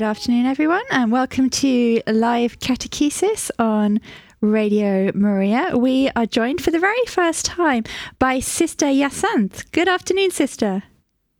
Good afternoon, everyone, and welcome to live catechesis on Radio Maria. We are joined for the very first time by Sister Yasanth. Good afternoon, Sister.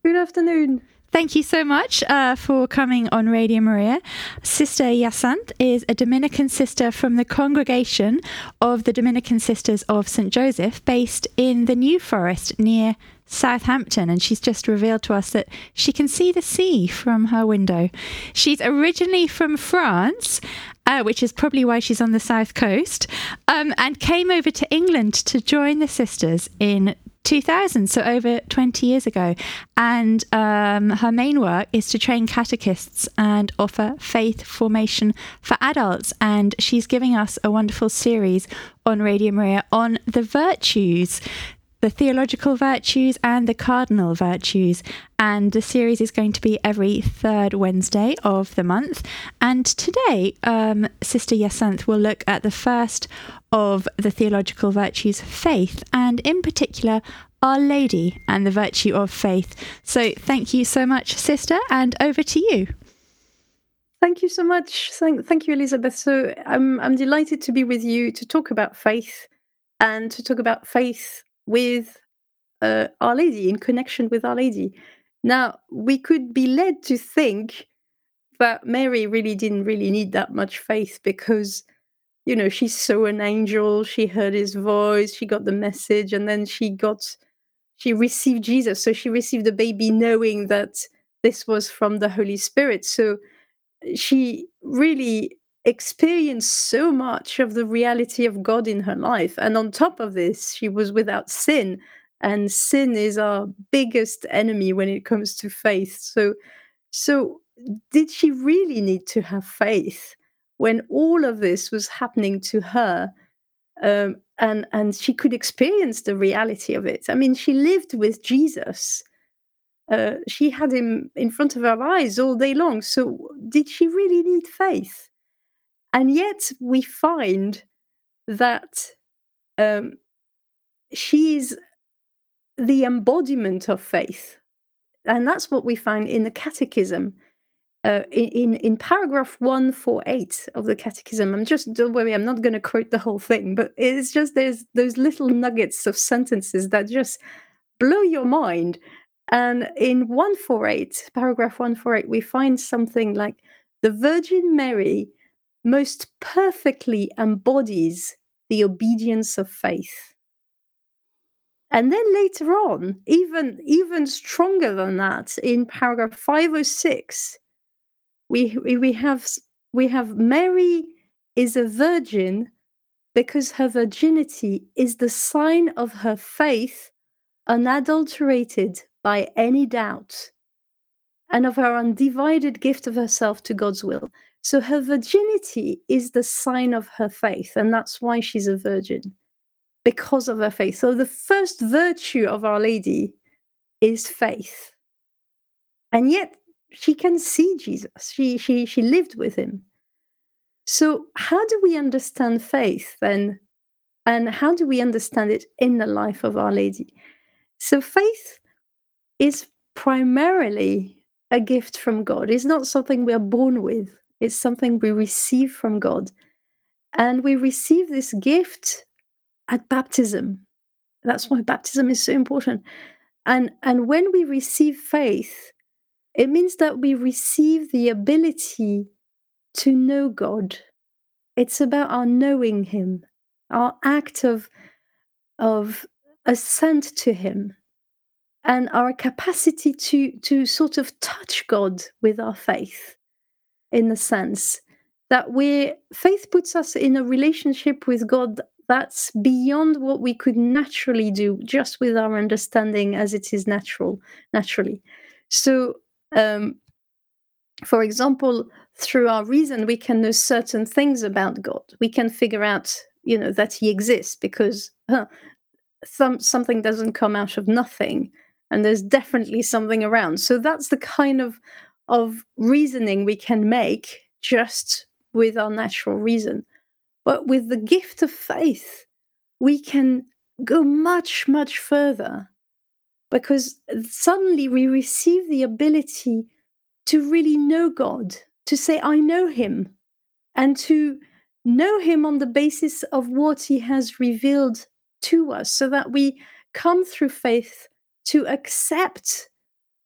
Good afternoon. Thank you so much uh, for coming on Radio Maria. Sister Yasanth is a Dominican sister from the congregation of the Dominican Sisters of St. Joseph, based in the New Forest near Southampton. And she's just revealed to us that she can see the sea from her window. She's originally from France. Uh, which is probably why she's on the south coast, um, and came over to England to join the sisters in 2000, so over 20 years ago. And um, her main work is to train catechists and offer faith formation for adults. And she's giving us a wonderful series on Radio Maria on the virtues. The theological virtues and the cardinal virtues. And the series is going to be every third Wednesday of the month. And today, um, Sister Yasanth will look at the first of the theological virtues, faith, and in particular, Our Lady and the virtue of faith. So thank you so much, Sister, and over to you. Thank you so much. Thank, thank you, Elizabeth. So I'm I'm delighted to be with you to talk about faith and to talk about faith with uh, Our Lady in connection with Our Lady. Now we could be led to think that Mary really didn't really need that much faith because you know she saw an angel, she heard his voice, she got the message, and then she got she received Jesus. So she received the baby knowing that this was from the Holy Spirit. So she really experienced so much of the reality of God in her life. And on top of this, she was without sin. And sin is our biggest enemy when it comes to faith. So, so did she really need to have faith when all of this was happening to her? Um, and and she could experience the reality of it. I mean, she lived with Jesus. Uh, she had him in front of her eyes all day long. So, did she really need faith? And yet, we find that um, she's the embodiment of faith. And that's what we find in the Catechism. Uh, in in paragraph 148 of the catechism i'm just don't worry i'm not going to quote the whole thing but it's just there's those little nuggets of sentences that just blow your mind and in 148 paragraph 148 we find something like the virgin mary most perfectly embodies the obedience of faith and then later on even even stronger than that in paragraph 506 we we have we have Mary is a virgin because her virginity is the sign of her faith unadulterated by any doubt and of her undivided gift of herself to God's will. So her virginity is the sign of her faith and that's why she's a virgin because of her faith. So the first virtue of Our Lady is faith. And yet she can see Jesus. She she she lived with him. So how do we understand faith then? And how do we understand it in the life of Our Lady? So faith is primarily a gift from God. It's not something we're born with. It's something we receive from God. And we receive this gift at baptism. That's why baptism is so important. And and when we receive faith, it means that we receive the ability to know God. It's about our knowing Him, our act of, of assent to Him, and our capacity to, to sort of touch God with our faith, in the sense that we faith puts us in a relationship with God that's beyond what we could naturally do just with our understanding as it is natural naturally so um, for example, through our reason, we can know certain things about God. We can figure out, you know, that He exists because huh, some something doesn't come out of nothing, and there's definitely something around. So that's the kind of of reasoning we can make just with our natural reason. But with the gift of faith, we can go much, much further because suddenly we receive the ability to really know God, to say, I know Him, and to know Him on the basis of what He has revealed to us, so that we come through faith to accept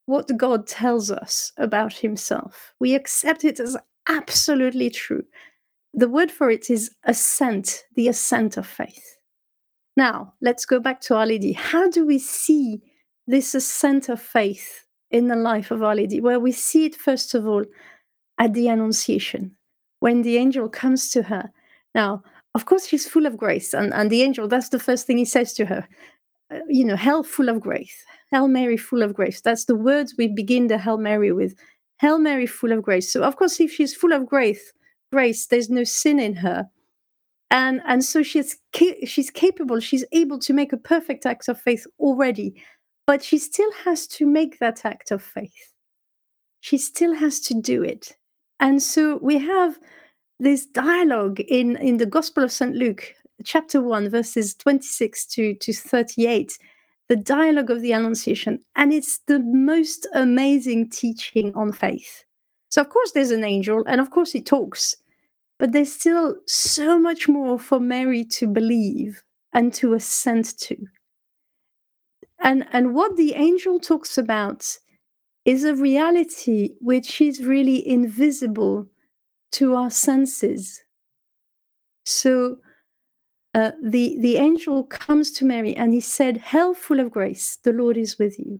what God tells us about Himself. We accept it as absolutely true. The word for it is assent, the assent of faith. Now, let's go back to Our Lady. How do we see this assent of faith in the life of Our Lady? Well, we see it first of all at the Annunciation, when the angel comes to her. Now, of course, she's full of grace, and, and the angel, that's the first thing he says to her. Uh, you know, hell full of grace, Hail Mary full of grace. That's the words we begin the Hail Mary with. Hail Mary full of grace. So, of course, if she's full of grace, grace, there's no sin in her and and so she's ca- she's capable she's able to make a perfect act of faith already but she still has to make that act of faith she still has to do it and so we have this dialogue in in the gospel of st luke chapter 1 verses 26 to to 38 the dialogue of the annunciation and it's the most amazing teaching on faith so of course there's an angel and of course he talks but there's still so much more for Mary to believe and to assent to. And, and what the angel talks about is a reality which is really invisible to our senses. So uh, the, the angel comes to Mary and he said, Hail, full of grace, the Lord is with you.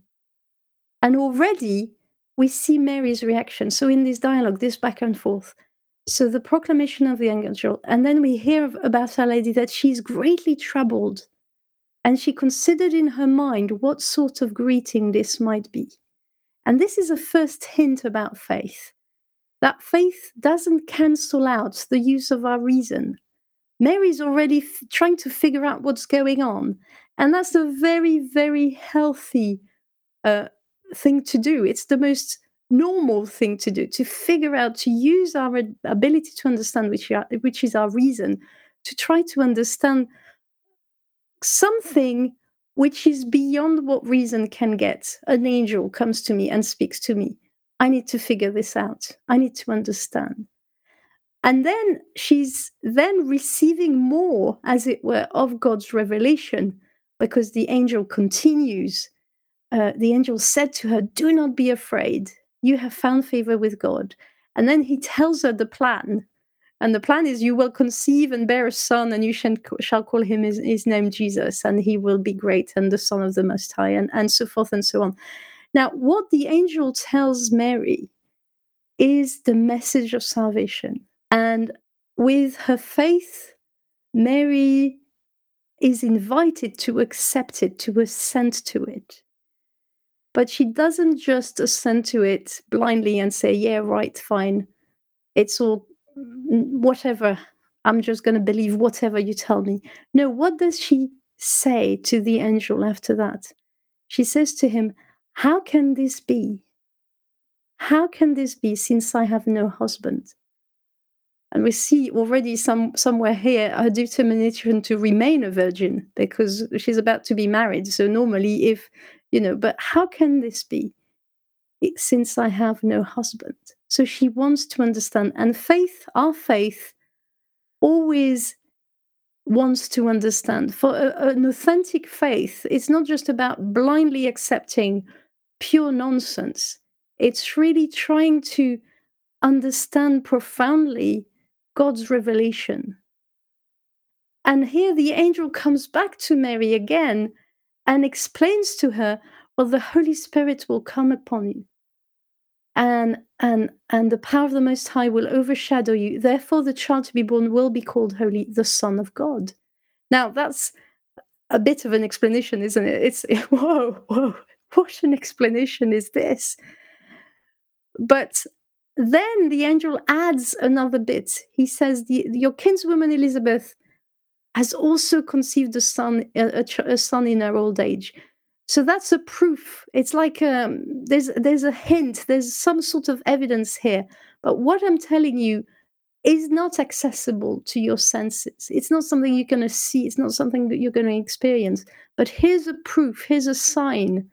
And already we see Mary's reaction. So in this dialogue, this back and forth, so the proclamation of the angel, and then we hear about Our Lady that she's greatly troubled, and she considered in her mind what sort of greeting this might be. And this is a first hint about faith that faith doesn't cancel out the use of our reason. Mary's already f- trying to figure out what's going on, and that's a very, very healthy uh, thing to do. It's the most normal thing to do to figure out to use our ability to understand which, are, which is our reason to try to understand something which is beyond what reason can get. An angel comes to me and speaks to me. I need to figure this out. I need to understand and then she's then receiving more as it were of god's revelation because the angel continues uh, the angel said to her do not be afraid you have found favor with God. And then he tells her the plan. And the plan is you will conceive and bear a son, and you shall call him his, his name Jesus, and he will be great and the Son of the Most High, and, and so forth and so on. Now, what the angel tells Mary is the message of salvation. And with her faith, Mary is invited to accept it, to assent to it but she doesn't just assent to it blindly and say, yeah, right, fine. It's all mm, whatever. I'm just going to believe whatever you tell me. No, what does she say to the angel after that? She says to him, How can this be? How can this be since I have no husband? And we see already some somewhere here her determination to remain a virgin because she's about to be married. So normally, if you know, but how can this be? It, since I have no husband. So she wants to understand. And faith, our faith, always wants to understand. For a, an authentic faith, it's not just about blindly accepting pure nonsense, it's really trying to understand profoundly God's revelation. And here the angel comes back to Mary again and explains to her, well, the Holy Spirit will come upon you. And and and the power of the Most High will overshadow you. Therefore, the child to be born will be called holy, the Son of God. Now, that's a bit of an explanation, isn't it? It's whoa, whoa, what an explanation is this? But then the angel adds another bit. He says, Your kinswoman Elizabeth has also conceived a son, a, a, son in her old age. So that's a proof. It's like um, there's there's a hint. There's some sort of evidence here. But what I'm telling you is not accessible to your senses. It's not something you're going to see, it's not something that you're going to experience. But here's a proof, here's a sign.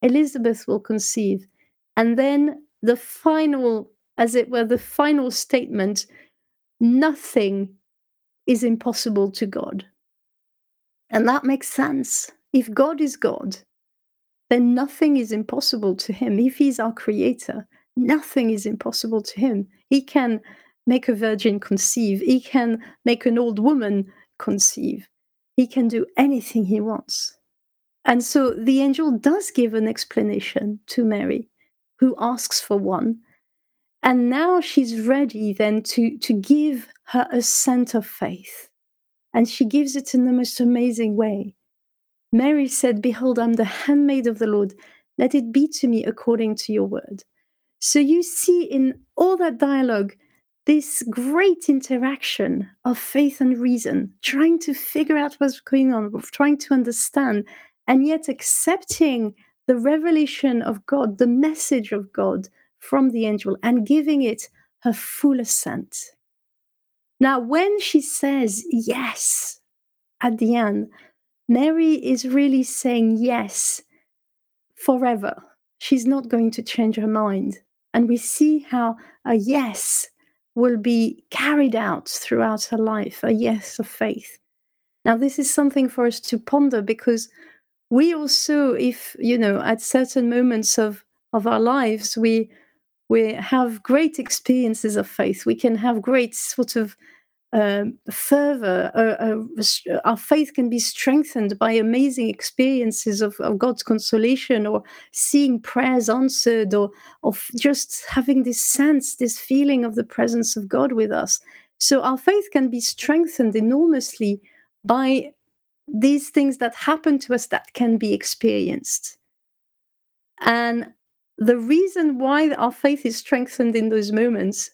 Elizabeth will conceive. And then the final, as it were, the final statement nothing is impossible to God. And that makes sense. If God is God, then nothing is impossible to him. If he's our creator, nothing is impossible to him. He can make a virgin conceive, he can make an old woman conceive. He can do anything he wants. And so the angel does give an explanation to Mary, who asks for one. And now she's ready then to, to give her assent of faith. And she gives it in the most amazing way. Mary said, Behold, I'm the handmaid of the Lord. Let it be to me according to your word. So you see in all that dialogue this great interaction of faith and reason, trying to figure out what's going on, trying to understand, and yet accepting the revelation of God, the message of God from the angel, and giving it her full assent. Now, when she says yes at the end, Mary is really saying yes forever. She's not going to change her mind. And we see how a yes will be carried out throughout her life, a yes of faith. Now, this is something for us to ponder because we also, if, you know, at certain moments of, of our lives, we we have great experiences of faith. We can have great sort of um, fervor. Uh, uh, our faith can be strengthened by amazing experiences of, of, God's consolation, or seeing prayers answered, or of just having this sense, this feeling of the presence of God with us. So our faith can be strengthened enormously by these things that happen to us that can be experienced. And the reason why our faith is strengthened in those moments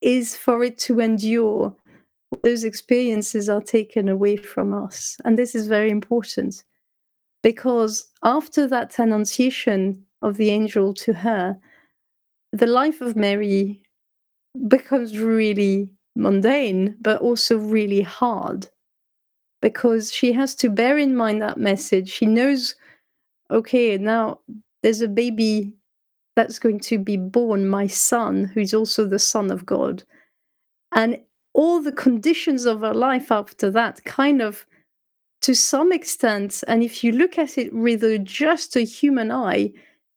is for it to endure those experiences are taken away from us. And this is very important because after that annunciation of the angel to her, the life of Mary becomes really mundane, but also really hard because she has to bear in mind that message. She knows, okay, now there's a baby that's going to be born, my son, who's also the Son of God. And all the conditions of her life after that kind of to some extent and if you look at it with just a human eye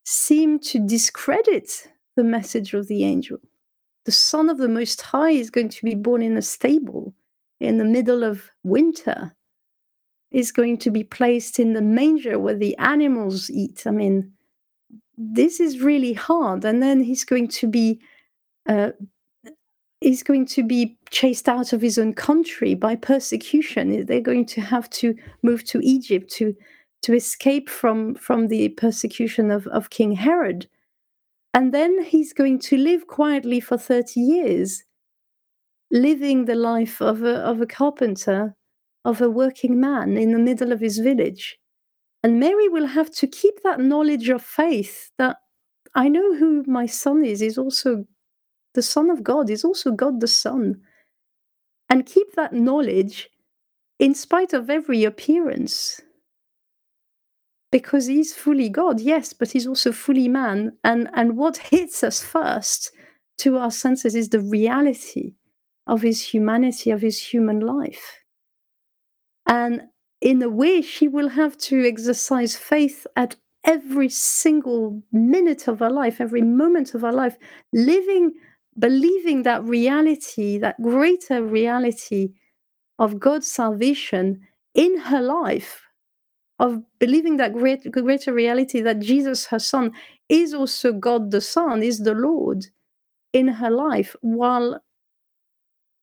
seem to discredit the message of the angel the son of the most high is going to be born in a stable in the middle of winter is going to be placed in the manger where the animals eat i mean this is really hard and then he's going to be uh, is going to be chased out of his own country by persecution. They're going to have to move to Egypt to to escape from from the persecution of, of King Herod. And then he's going to live quietly for 30 years, living the life of a, of a carpenter, of a working man in the middle of his village. And Mary will have to keep that knowledge of faith that I know who my son is, is also the Son of God is also God the Son. And keep that knowledge in spite of every appearance. Because he's fully God, yes, but he's also fully man. And, and what hits us first to our senses is the reality of his humanity, of his human life. And in a way, she will have to exercise faith at every single minute of her life, every moment of her life, living believing that reality, that greater reality of God's salvation in her life, of believing that great, greater reality that Jesus, her son, is also God the Son, is the Lord in her life, while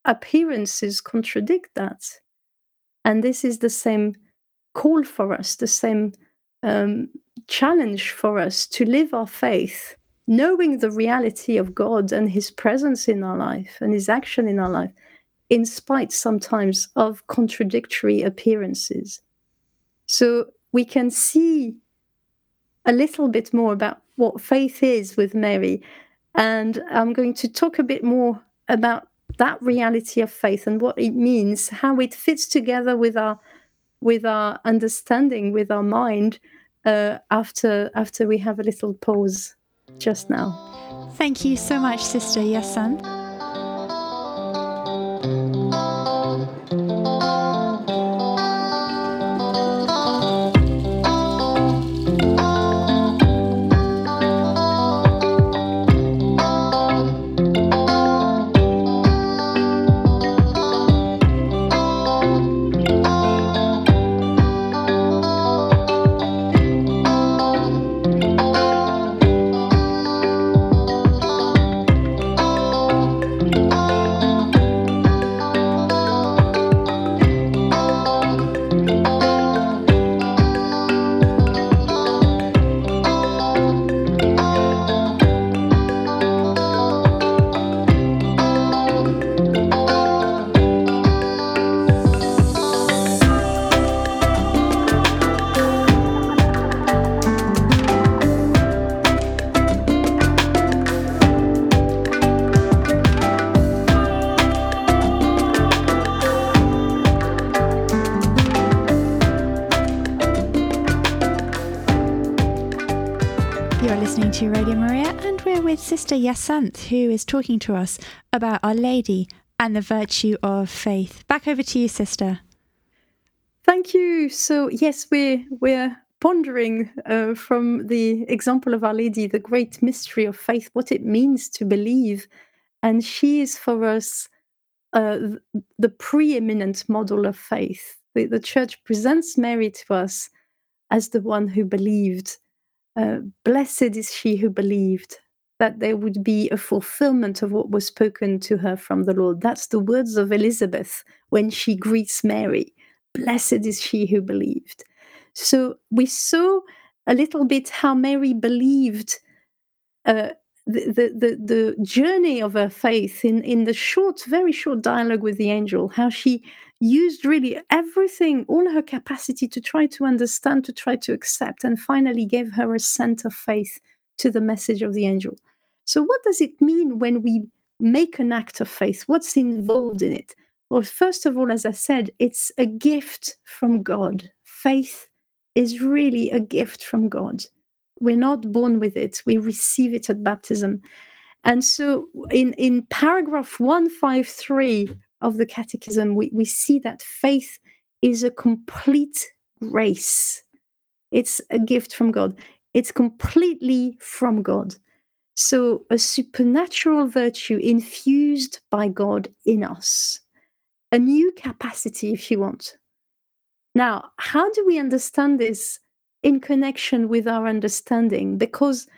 appearances contradict that. And this is the same call for us, the same um, challenge for us to live our faith knowing the reality of God and His presence in our life and His action in our life, in spite sometimes of contradictory appearances. So we can see a little bit more about what faith is with Mary. And I'm going to talk a bit more about that reality of faith and what it means, how it fits together with our with our understanding, with our mind, uh, after after we have a little pause just now. Thank you so much, Sister Yasan. Yasanth, who is talking to us about Our Lady and the virtue of faith. Back over to you, Sister. Thank you. So yes, we're we're pondering uh, from the example of Our Lady the great mystery of faith, what it means to believe, and she is for us uh, th- the preeminent model of faith. The, the Church presents Mary to us as the one who believed. Uh, blessed is she who believed that there would be a fulfillment of what was spoken to her from the Lord. That's the words of Elizabeth when she greets Mary. Blessed is she who believed. So we saw a little bit how Mary believed uh, the, the, the, journey of her faith in, in the short, very short dialogue with the angel, how she used really everything, all her capacity to try to understand, to try to accept, and finally gave her a assent of faith to the message of the angel. So, what does it mean when we make an act of faith? What's involved in it? Well, first of all, as I said, it's a gift from God. Faith is really a gift from God. We're not born with it, we receive it at baptism. And so, in, in paragraph 153 of the Catechism, we, we see that faith is a complete grace. It's a gift from God. It's completely from God. So, a supernatural virtue infused by God in us, a new capacity, if you want. Now, how do we understand this in connection with our understanding? Because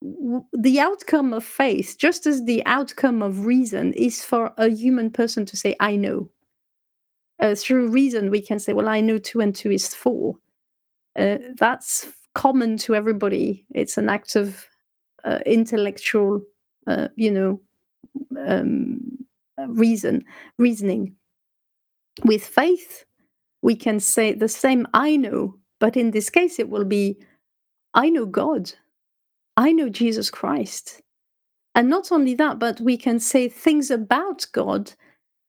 the outcome of faith, just as the outcome of reason, is for a human person to say, I know. Uh, through reason, we can say, Well, I know two and two is four. Uh, that's common to everybody. It's an act of uh, intellectual, uh, you know, um, reason, reasoning. With faith, we can say the same I know, but in this case, it will be I know God, I know Jesus Christ. And not only that, but we can say things about God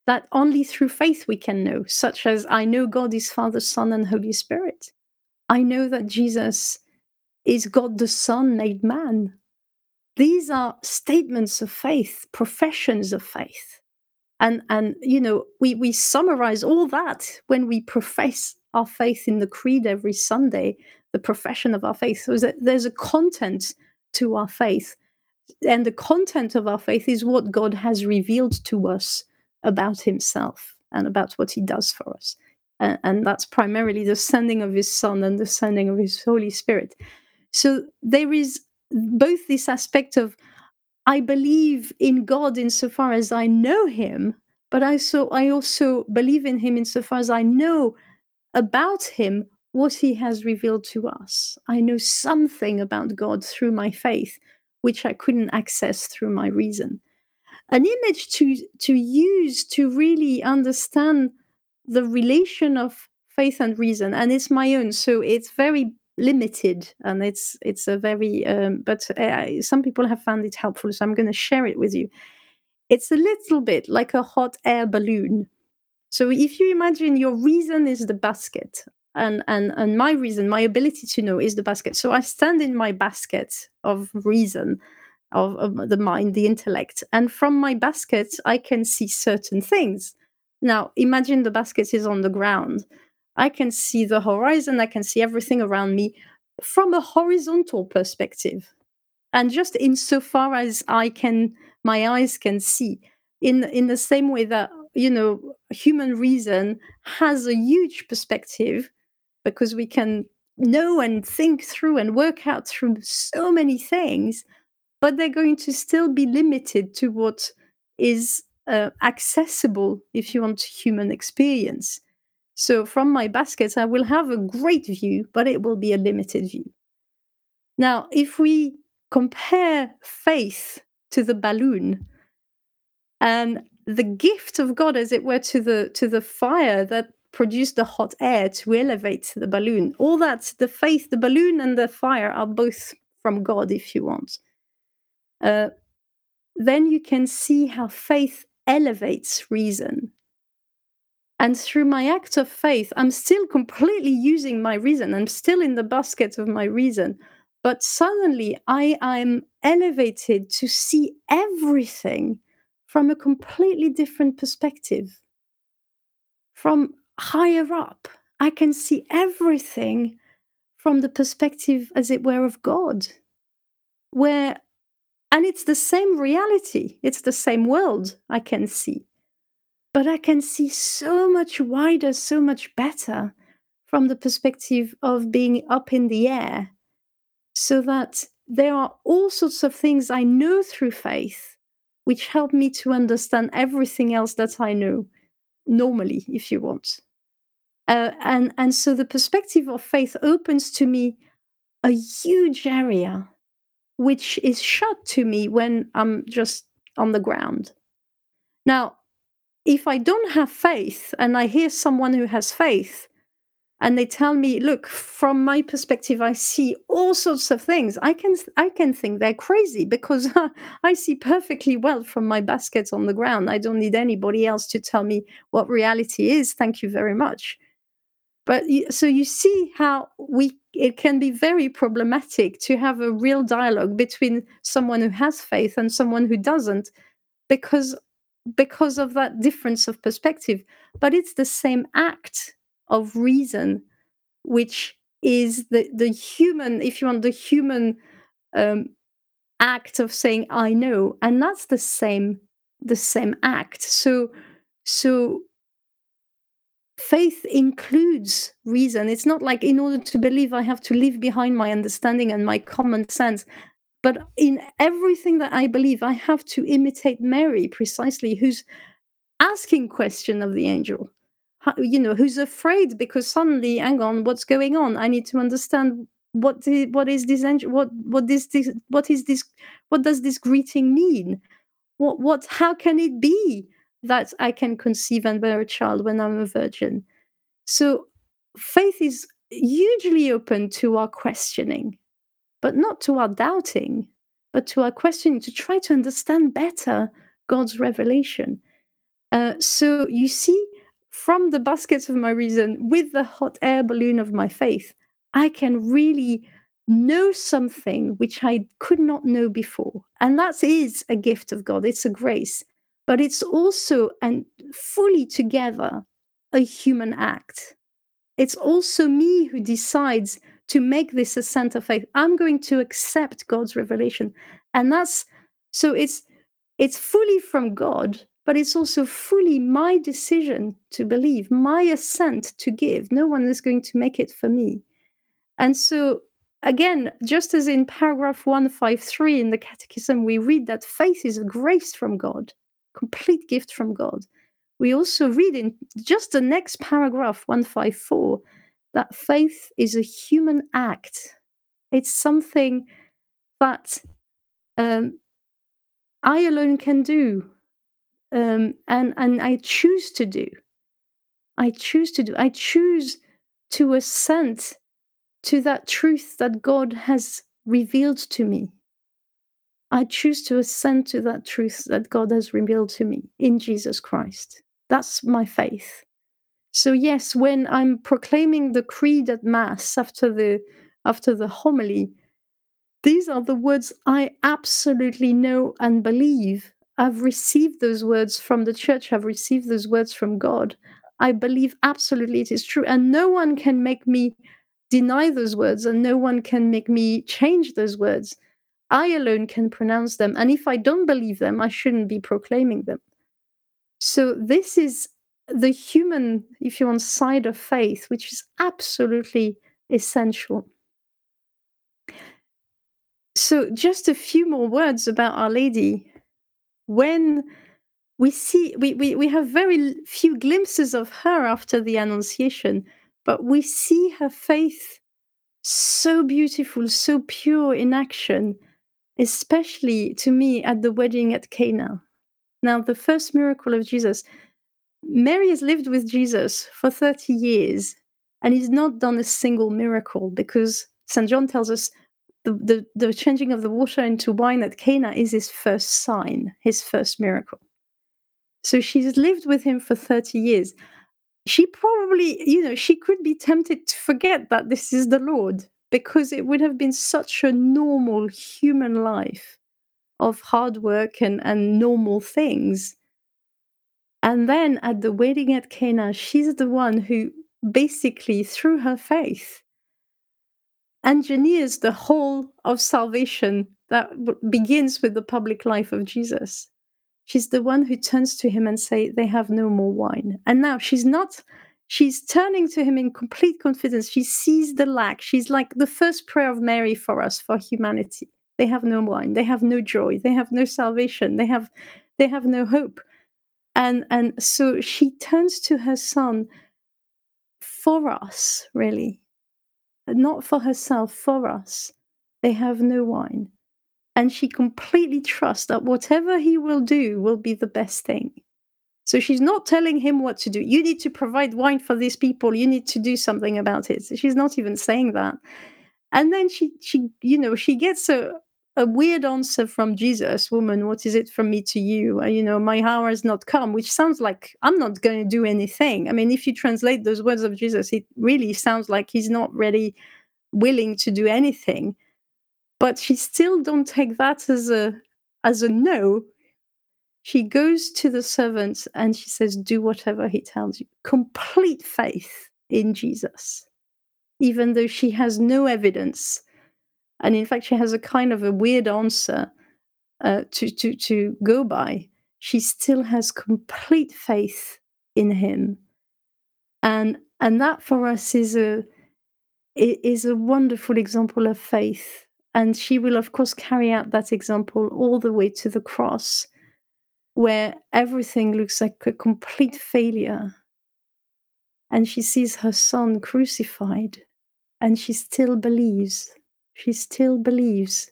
that only through faith we can know, such as I know God is Father, Son, and Holy Spirit. I know that Jesus is God the Son made man. These are statements of faith, professions of faith. And, and you know, we, we summarize all that when we profess our faith in the creed every Sunday, the profession of our faith. So there's a content to our faith. And the content of our faith is what God has revealed to us about himself and about what he does for us. And, and that's primarily the sending of his Son and the sending of his Holy Spirit. So there is both this aspect of I believe in God insofar as I know him, but I so I also believe in him insofar as I know about him what he has revealed to us. I know something about God through my faith, which I couldn't access through my reason. An image to to use to really understand the relation of faith and reason, and it's my own, so it's very limited and it's it's a very um, but uh, some people have found it helpful so i'm going to share it with you it's a little bit like a hot air balloon. So if you imagine your reason is the basket, and and and my reason, my ability to know is the basket. So I stand in my basket of reason, of, of the mind, the intellect, and from my basket I can see certain things. Now imagine the basket is on the ground. I can see the horizon. I can see everything around me from a horizontal perspective, and just insofar as I can, my eyes can see. In in the same way that you know human reason has a huge perspective because we can know and think through and work out through so many things but they're going to still be limited to what is uh, accessible if you want human experience so from my baskets i will have a great view but it will be a limited view. Now if we compare faith to the balloon and the gift of god as it were to the to the fire that produced the hot air to elevate the balloon all that the faith the balloon and the fire are both from god if you want. Uh, then you can see how faith elevates reason and through my act of faith i'm still completely using my reason i'm still in the basket of my reason but suddenly i i'm elevated to see everything from a completely different perspective. From higher up, I can see everything from the perspective, as it were, of God. Where, and it's the same reality, it's the same world I can see. But I can see so much wider, so much better from the perspective of being up in the air, so that there are all sorts of things I know through faith which help me to understand everything else that I know normally, if you want. Uh, and and so the perspective of faith opens to me a huge area which is shut to me when I'm just on the ground. Now, if I don't have faith and I hear someone who has faith, and they tell me look from my perspective i see all sorts of things i can i can think they're crazy because i see perfectly well from my baskets on the ground. I don't need anybody else to tell me what reality is. Thank you very much. But so you see how we it can be very problematic to have a real dialogue between someone who has faith and someone who doesn't because because of that difference of perspective but it's the same act of reason, which is the the human, if you want, the human um, act of saying I know, and that's the same the same act. So so faith includes reason. It's not like in order to believe I have to leave behind my understanding and my common sense. But in everything that I believe, I have to imitate Mary precisely, who's asking question of the angel. You know who's afraid because suddenly hang on what's going on? I need to understand what the, what is this what what this, this what is this what does this greeting mean? What what how can it be that i can conceive and bear a child when i'm a virgin? So faith is hugely open to our questioning but not to our doubting but to our questioning to try to understand better god's revelation uh, so you see from the baskets of my reason with the hot air balloon of my faith, I can really know something which I could not know before. And that is a gift of God, it's a grace, but it's also and fully together a human act. It's also me who decides to make this assent of faith. I'm going to accept God's revelation. And that's so it's it's fully from God, but it's also fully my decision to believe, my assent to give. No one is going to make it for me. And so, again, just as in paragraph 153 in the Catechism, we read that faith is a grace from God, complete gift from God. We also read in just the next paragraph, 154, that faith is a human act. It's something that um, I alone can do um, and and I choose to do. I choose to do. I choose to assent to that truth that God has revealed to me. I choose to assent to that truth that God has revealed to me in Jesus Christ. That's my faith. So yes, when I'm proclaiming the creed at mass after the after the homily, these are the words I absolutely know and believe. I've received those words from the church, I've received those words from God. I believe absolutely it is true. And no one can make me deny those words, and no one can make me change those words. I alone can pronounce them. And if I don't believe them, I shouldn't be proclaiming them. So, this is the human, if you want, side of faith, which is absolutely essential. So, just a few more words about Our Lady. When we see, we, we, we have very few glimpses of her after the Annunciation, but we see her faith so beautiful, so pure in action, especially to me at the wedding at Cana. Now, the first miracle of Jesus, Mary has lived with Jesus for 30 years and he's not done a single miracle because St. John tells us the, the, the changing of the water into wine at Cana is his first sign, his first miracle. So she's lived with him for 30 years. She probably, you know, she could be tempted to forget that this is the Lord because it would have been such a normal human life of hard work and, and normal things. And then at the wedding at Cana, she's the one who basically, through her faith, engineers the whole of salvation that begins with the public life of Jesus. She's the one who turns to him and say, "They have no more wine." And now she's not. She's turning to him in complete confidence. She sees the lack. She's like the first prayer of Mary for us, for humanity. They have no wine. They have no joy. They have no salvation. They have, they have no hope. And and so she turns to her son for us, really, not for herself, for us. They have no wine. And she completely trusts that whatever he will do will be the best thing. So she's not telling him what to do. You need to provide wine for these people. You need to do something about it. She's not even saying that. And then she, she, you know, she gets a, a weird answer from Jesus, woman, what is it from me to you? Uh, you know, my hour has not come, which sounds like I'm not going to do anything. I mean, if you translate those words of Jesus, it really sounds like he's not really willing to do anything. But she still don't take that as a as a no. She goes to the servants and she says, Do whatever he tells you. Complete faith in Jesus, even though she has no evidence and in fact she has a kind of a weird answer uh, to to to go by. She still has complete faith in him. And and that for us is a is a wonderful example of faith. And she will of course carry out that example all the way to the cross where everything looks like a complete failure. And she sees her son crucified and she still believes she still believes,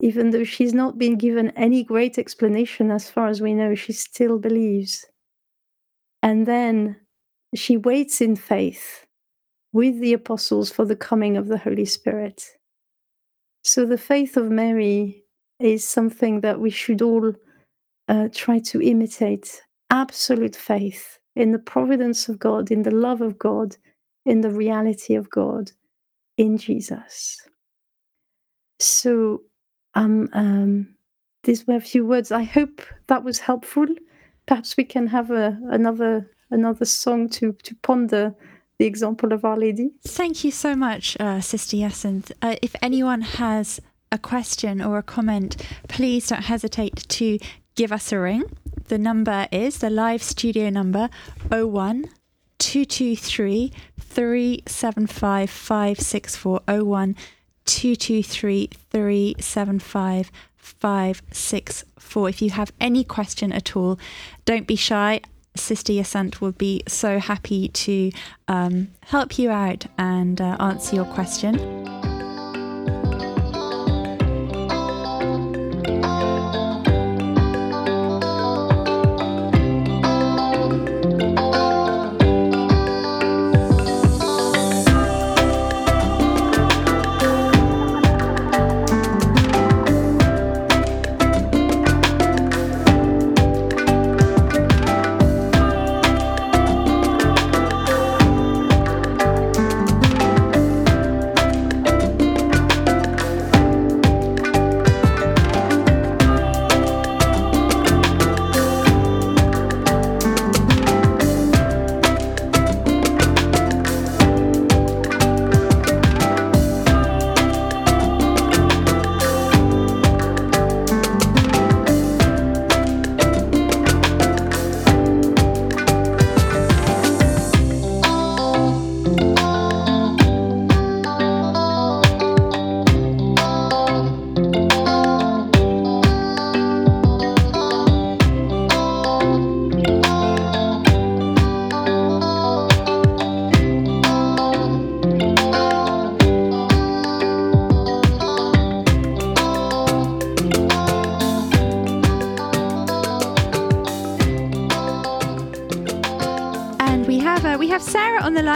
even though she's not been given any great explanation as far as we know, she still believes. And then she waits in faith with the apostles for the coming of the Holy Spirit. So the faith of Mary is something that we should all uh, try to imitate absolute faith in the providence of God, in the love of God, in the reality of God in Jesus. So, um, um, these were a few words. I hope that was helpful. Perhaps we can have a, another another song to to ponder the example of Our Lady. Thank you so much, uh, Sister Jacinth. Uh, if anyone has a question or a comment, please don't hesitate to give us a ring. The number is the live studio number 01 223 375 564 01 223 375 564. If you have any question at all, don't be shy. Sister Jacinth will be so happy to um, help you out and uh, answer your question.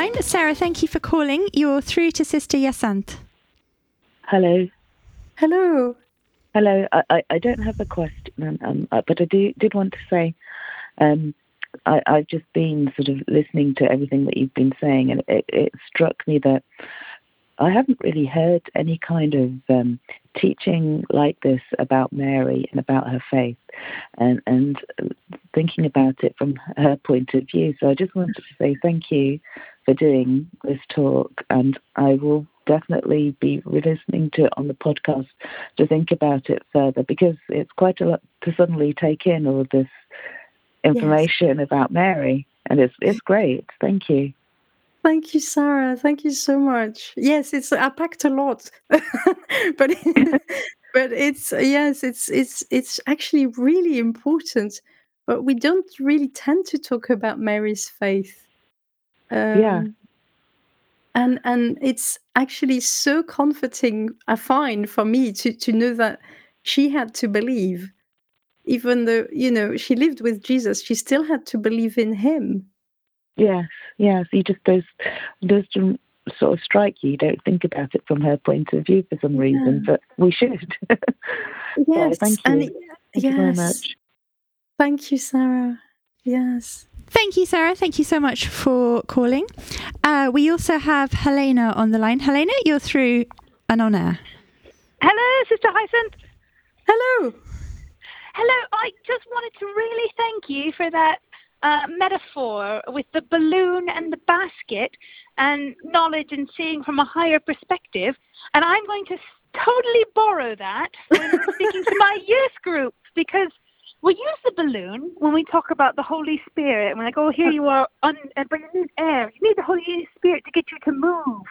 Line. Sarah, thank you for calling. You're through to Sister Hyacinth. Hello. Hello. Hello. I, I, I don't have a question, um, uh, but I do, did want to say um, I, I've just been sort of listening to everything that you've been saying, and it, it struck me that I haven't really heard any kind of um, teaching like this about Mary and about her faith, and and thinking about it from her point of view. So I just wanted to say thank you for doing this talk, and I will definitely be re-listening to it on the podcast to think about it further because it's quite a lot to suddenly take in all of this information yes. about Mary, and it's it's great. Thank you. Thank you, Sarah. Thank you so much. Yes, it's I packed a lot, but but it's yes, it's it's it's actually really important. But we don't really tend to talk about Mary's faith. Um, yeah. And and it's actually so comforting. I find for me to to know that she had to believe, even though you know she lived with Jesus, she still had to believe in him Yes, yes. You just those those sort of strike you. You don't think about it from her point of view for some reason, but we should. yes, thank you. And, thank yes. you very much. Thank you, Sarah. Yes. Thank you, Sarah. Thank you so much for calling. Uh, we also have Helena on the line. Helena, you're through and on air. Hello, Sister Hyacinth. Hello. Hello. I just wanted to really thank you for that uh, metaphor with the balloon and the basket and knowledge and seeing from a higher perspective. And I'm going to totally borrow that when speaking to my youth group because we use the balloon when we talk about the Holy Spirit. And we're like, oh, here you are, un- but you need air. You need the Holy Spirit to get you to move.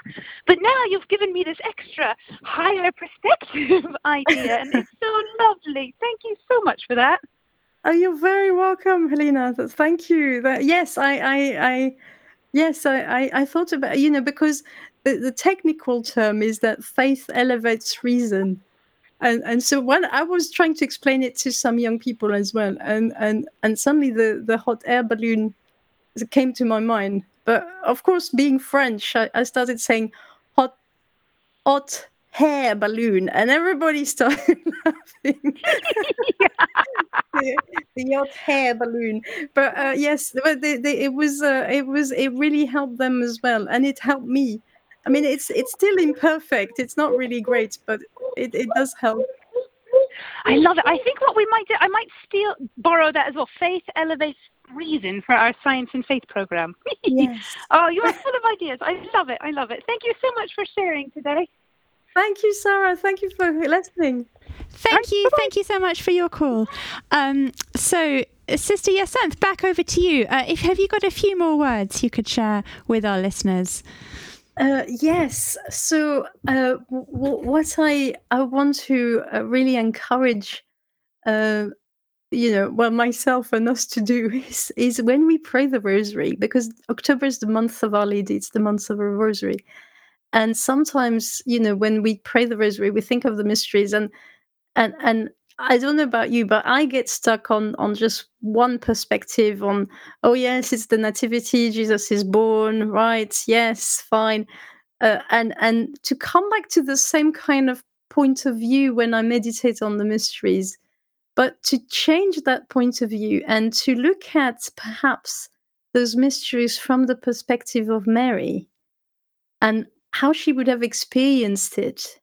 But now you've given me this extra higher perspective idea, and it's so lovely. Thank you so much for that. Oh, you're very welcome, Helena. Thank you. That, yes, I, I, I yes, I, I, I, thought about you know because the, the technical term is that faith elevates reason, and and so when I was trying to explain it to some young people as well, and and and suddenly the the hot air balloon came to my mind. But of course, being French, I, I started saying hot, hot hair balloon, and everybody started laughing. the, the hair balloon, but uh, yes, but the, the, it was uh, it was it really helped them as well, and it helped me. I mean, it's it's still imperfect. It's not really great, but it, it does help. I love it. I think what we might do, I might steal borrow that as well. Faith elevates reason for our science and faith program. yes. oh, you are full of ideas. I love it. I love it. Thank you so much for sharing today. Thank you, Sarah. Thank you for listening. Thank you. Thank you so much for your call. Um, so, Sister Hyacinth, back over to you. Uh, if have you got a few more words you could share with our listeners? Uh, yes. So, uh, w- what I I want to uh, really encourage, uh, you know, well, myself and us to do is is when we pray the Rosary, because October is the month of Our Lady. It's the month of the Rosary, and sometimes, you know, when we pray the Rosary, we think of the mysteries and and and I don't know about you, but I get stuck on on just one perspective on, oh yes, it's the nativity, Jesus is born, right? Yes, fine. Uh, and and to come back to the same kind of point of view when I meditate on the mysteries, but to change that point of view and to look at perhaps those mysteries from the perspective of Mary and how she would have experienced it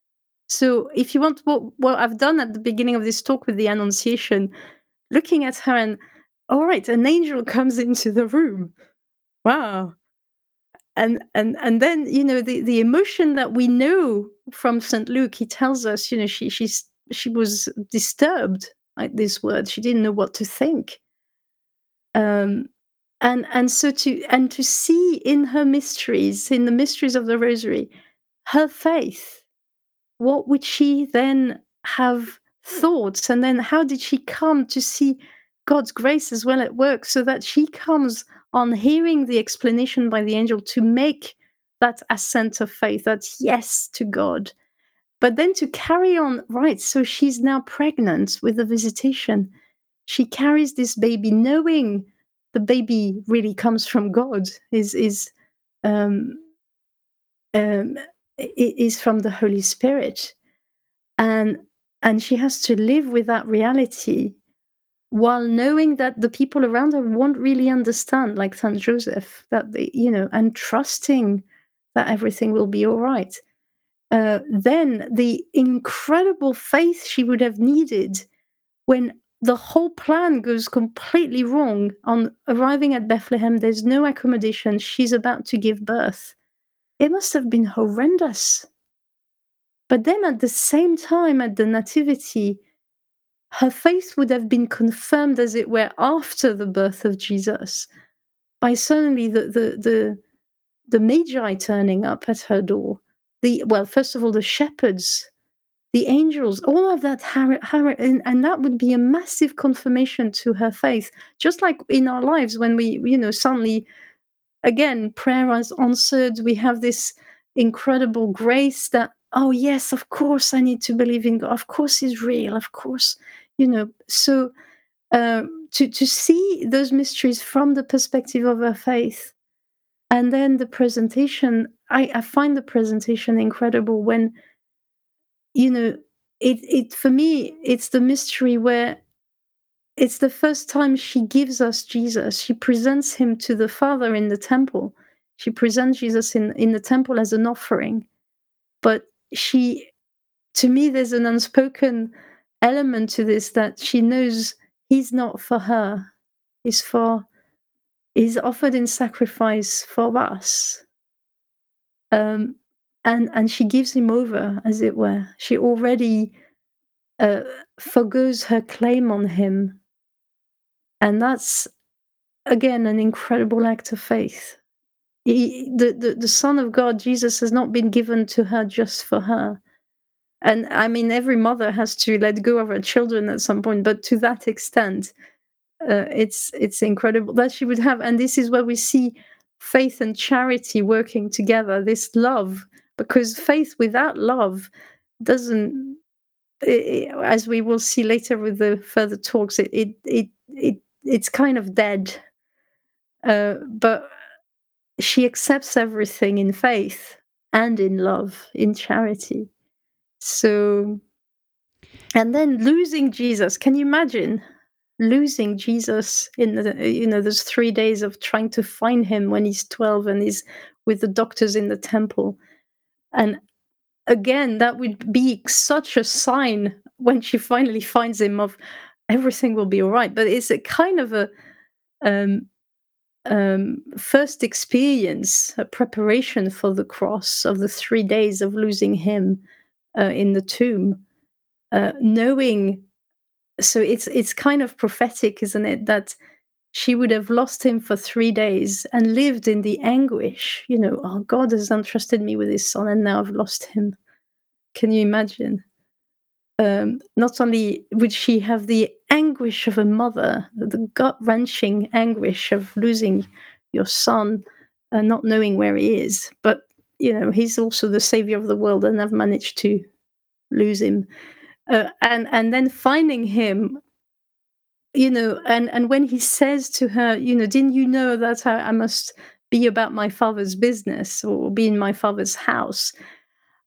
so if you want what what I've done at the beginning of this talk with the Annunciation, looking at her and all right, an angel comes into the room. Wow. And and and then you know the, the emotion that we know from St. Luke, he tells us, you know, she she's she was disturbed at this word. She didn't know what to think. Um and and so to and to see in her mysteries, in the mysteries of the rosary, her faith what would she then have thought? And then how did she come to see God's grace as well at work so that she comes on hearing the explanation by the angel to make that ascent of faith, that yes to God. But then to carry on, right? So she's now pregnant with the visitation. She carries this baby knowing the baby really comes from God, is is um, um, is from the Holy Spirit, and and she has to live with that reality while knowing that the people around her won't really understand, like Saint Joseph, that they, you know, and trusting that everything will be all right. Uh, then the incredible faith she would have needed when the whole plan goes completely wrong on arriving at Bethlehem, there's no accommodation, she's about to give birth. It must have been horrendous. But then at the same time, at the Nativity, her faith would have been confirmed, as it were, after the birth of Jesus, by suddenly the the the, the Magi turning up at her door. The well, first of all, the shepherds, the angels, all of that, and, and that would be a massive confirmation to her faith. Just like in our lives, when we, you know, suddenly, again, prayer is answered, we have this incredible grace that oh yes of course i need to believe in god. Of course he's real. Of course you know. So uh, to to see those mysteries from the perspective of her faith and then the presentation I, I find the presentation incredible when you know it it for me it's the mystery where it's the first time she gives us jesus. She presents him to the father in the temple. She presents jesus in in the temple as an offering. But she to me there's an unspoken element to this that she knows he's not for her. He's for he's offered in sacrifice for us. Um and and she gives him over as it were. She already uh, forgoes her claim on him. And that's again an incredible act of faith. He, the, the the son of god jesus has not been given to her just for her. And i mean every mother has to let go of her children at some point but to that extent uh, it's it's incredible that she would have. And this is where we see faith and charity working together this love because faith without love doesn't it, as we will see later with the further talks it it it, it it's kind of dead uh, but she accepts everything in faith and in love in charity so, and then losing Jesus. Can you imagine losing Jesus in the, you know, those three days of trying to find him when he's 12 and he's with the doctors in the temple? And again, that would be such a sign when she finally finds him of everything will be all right. But it's a kind of a, um, um, first experience, a preparation for the cross of the three days of losing him uh, in the tomb, uh, knowing. So it's it's kind of prophetic, isn't it? That she would have lost him for three days and lived in the anguish. You know, oh, God has entrusted me with his son, and now I've lost him. Can you imagine? Um, not only would she have the anguish of a mother, the gut wrenching anguish of losing your son and not knowing where he is, but you know he's also the savior of the world and i've managed to lose him uh, and and then finding him you know and and when he says to her you know didn't you know that I, I must be about my father's business or be in my father's house?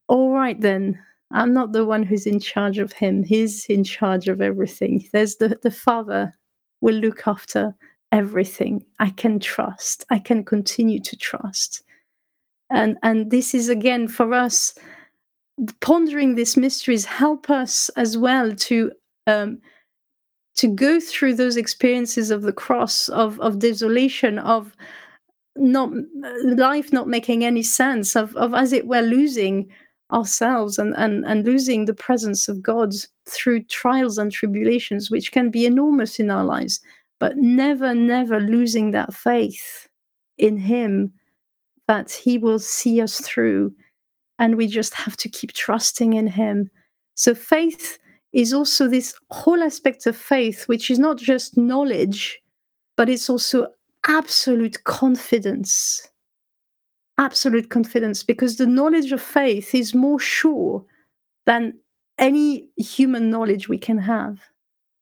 All right then. I'm not the one who's in charge of him. He's in charge of everything. There's the the father will look after everything. I can trust. I can continue to trust. And and this is again for us pondering these mysteries help us as well to um, to go through those experiences of the cross of of desolation of not life not making any sense of of as it were losing ourselves and and and losing the presence of god through trials and tribulations which can be enormous in our lives but never never losing that faith in him that he will see us through. And we just have to keep trusting in him. So faith is also this whole aspect of faith which is not just knowledge but it's also absolute confidence absolute confidence because the knowledge of faith is more sure than any human knowledge we can have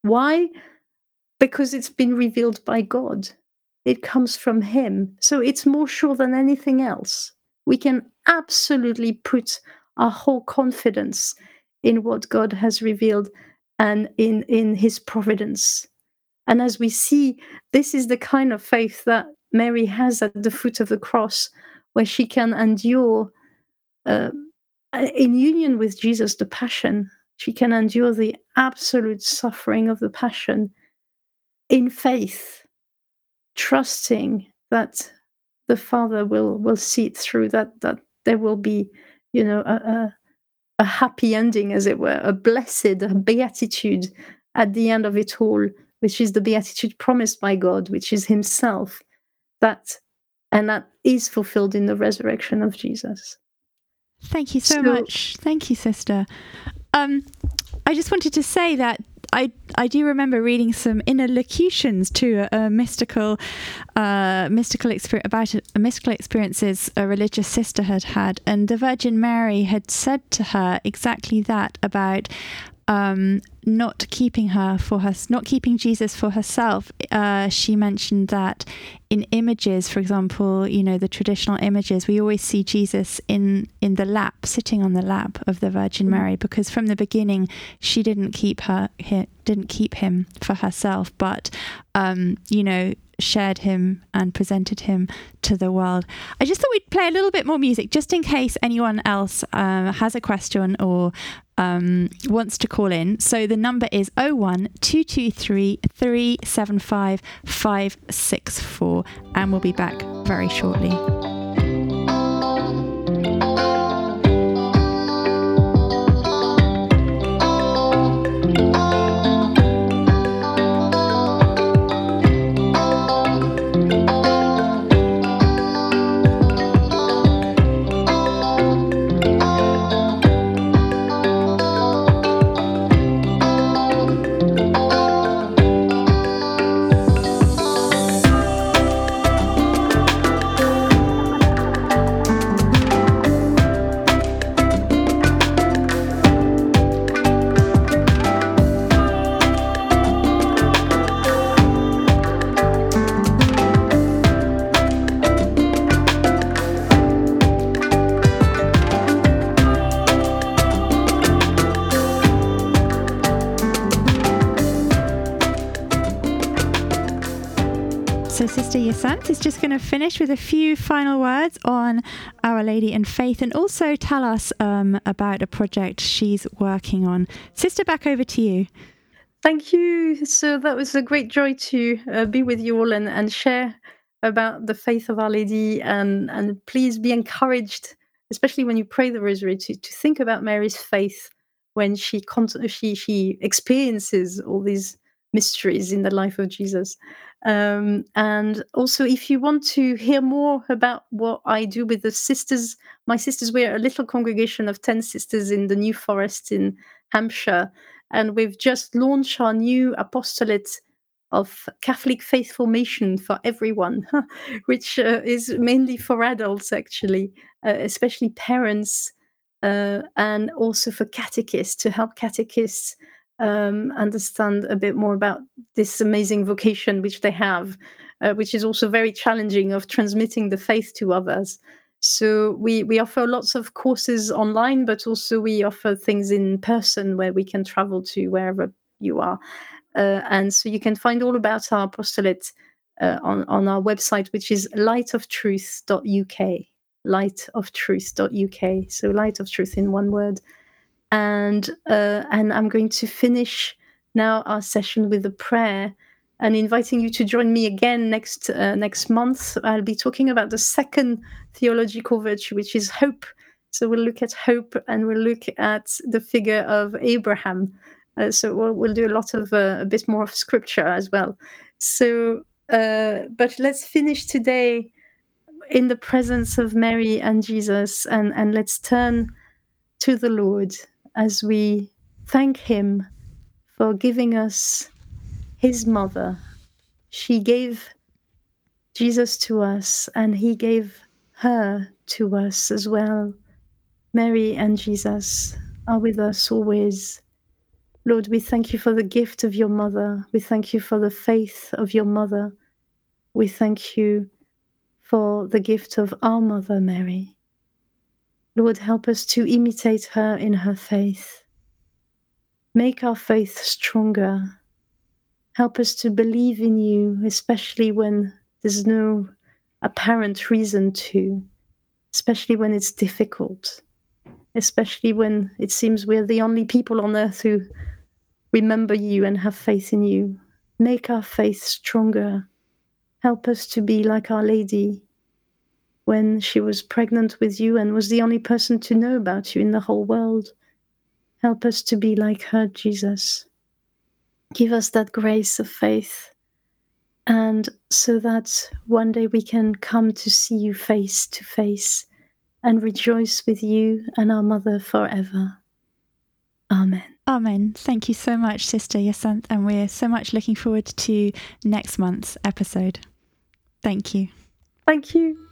why because it's been revealed by god it comes from Him. So it's more sure than anything else. We can absolutely put our whole confidence in what God has revealed and in, in His providence. And as we see, this is the kind of faith that Mary has at the foot of the cross, where she can endure, uh, in union with Jesus, the passion. She can endure the absolute suffering of the passion in faith, trusting that the Father will will see it through. That that there will be, you know, a, a, a happy ending, as it were, a blessed, a beatitude at the end of it all, which is the beatitude promised by God, which is Himself. That and that is fulfilled in the resurrection of Jesus. Thank you so, So- much. Thank you, sister. Um, I just wanted to say that I I do remember reading some inner locutions to a, a mystical uh, mystical experience about a, a mystical experiences a religious sister had had, and the Virgin Mary had said to her exactly that about um, not keeping her for her, not keeping Jesus for herself. Uh, she mentioned that in images, for example, you know the traditional images, we always see Jesus in in the lap, sitting on the lap of the Virgin Mary, because from the beginning she didn't keep her, he, didn't keep him for herself, but um, you know shared him and presented him to the world. I just thought we'd play a little bit more music just in case anyone else um, has a question or um, wants to call in. So the number is 01 223 375 564, and we'll be back very shortly. Going to finish with a few final words on Our Lady and Faith and also tell us um, about a project she's working on. Sister, back over to you. Thank you. So that was a great joy to uh, be with you all and, and share about the faith of Our Lady. And, and please be encouraged, especially when you pray the Rosary, to, to think about Mary's faith when she, con- she, she experiences all these mysteries in the life of Jesus. Um, and also, if you want to hear more about what I do with the sisters, my sisters, we're a little congregation of 10 sisters in the New Forest in Hampshire. And we've just launched our new apostolate of Catholic faith formation for everyone, which uh, is mainly for adults, actually, uh, especially parents, uh, and also for catechists to help catechists um, understand a bit more about this amazing vocation which they have, uh, which is also very challenging of transmitting the faith to others. So we we offer lots of courses online, but also we offer things in person where we can travel to wherever you are. Uh, and so you can find all about our apostolate uh, on, on our website, which is lightoftruth.uk. Lightoftruth.uk. So light of truth in one word. And uh, and I'm going to finish now our session with a prayer and inviting you to join me again next uh, next month. I'll be talking about the second theological virtue, which is hope. So we'll look at hope and we'll look at the figure of Abraham. Uh, so we'll, we'll do a lot of uh, a bit more of scripture as well. So, uh, but let's finish today in the presence of Mary and Jesus, and and let's turn to the Lord as we thank Him for giving us His mother. She gave Jesus to us, and He gave her to us as well. Mary and Jesus are with us always. Lord, we thank you for the gift of your mother. We thank you for the faith of your mother. we thank you for the gift of our Mother Mary. Lord, help us to imitate her in her faith. Make our faith stronger. Help us to believe in you, especially when there's no apparent reason to, especially when it's difficult, especially when it seems we're the only people on earth who remember you and have faith in you. Make our faith stronger. Help us to be like Our Lady when she was pregnant with you and was the only person to know about you in the whole world. Help us to be like her, Jesus. Give us that grace of faith, and so that one day we can come to see you face to face and rejoice with you and our Mother forever. Amen. Amen. Thank you so much, Sister Hyacinth, and we're so much looking forward to next month's episode. Thank you. Thank you.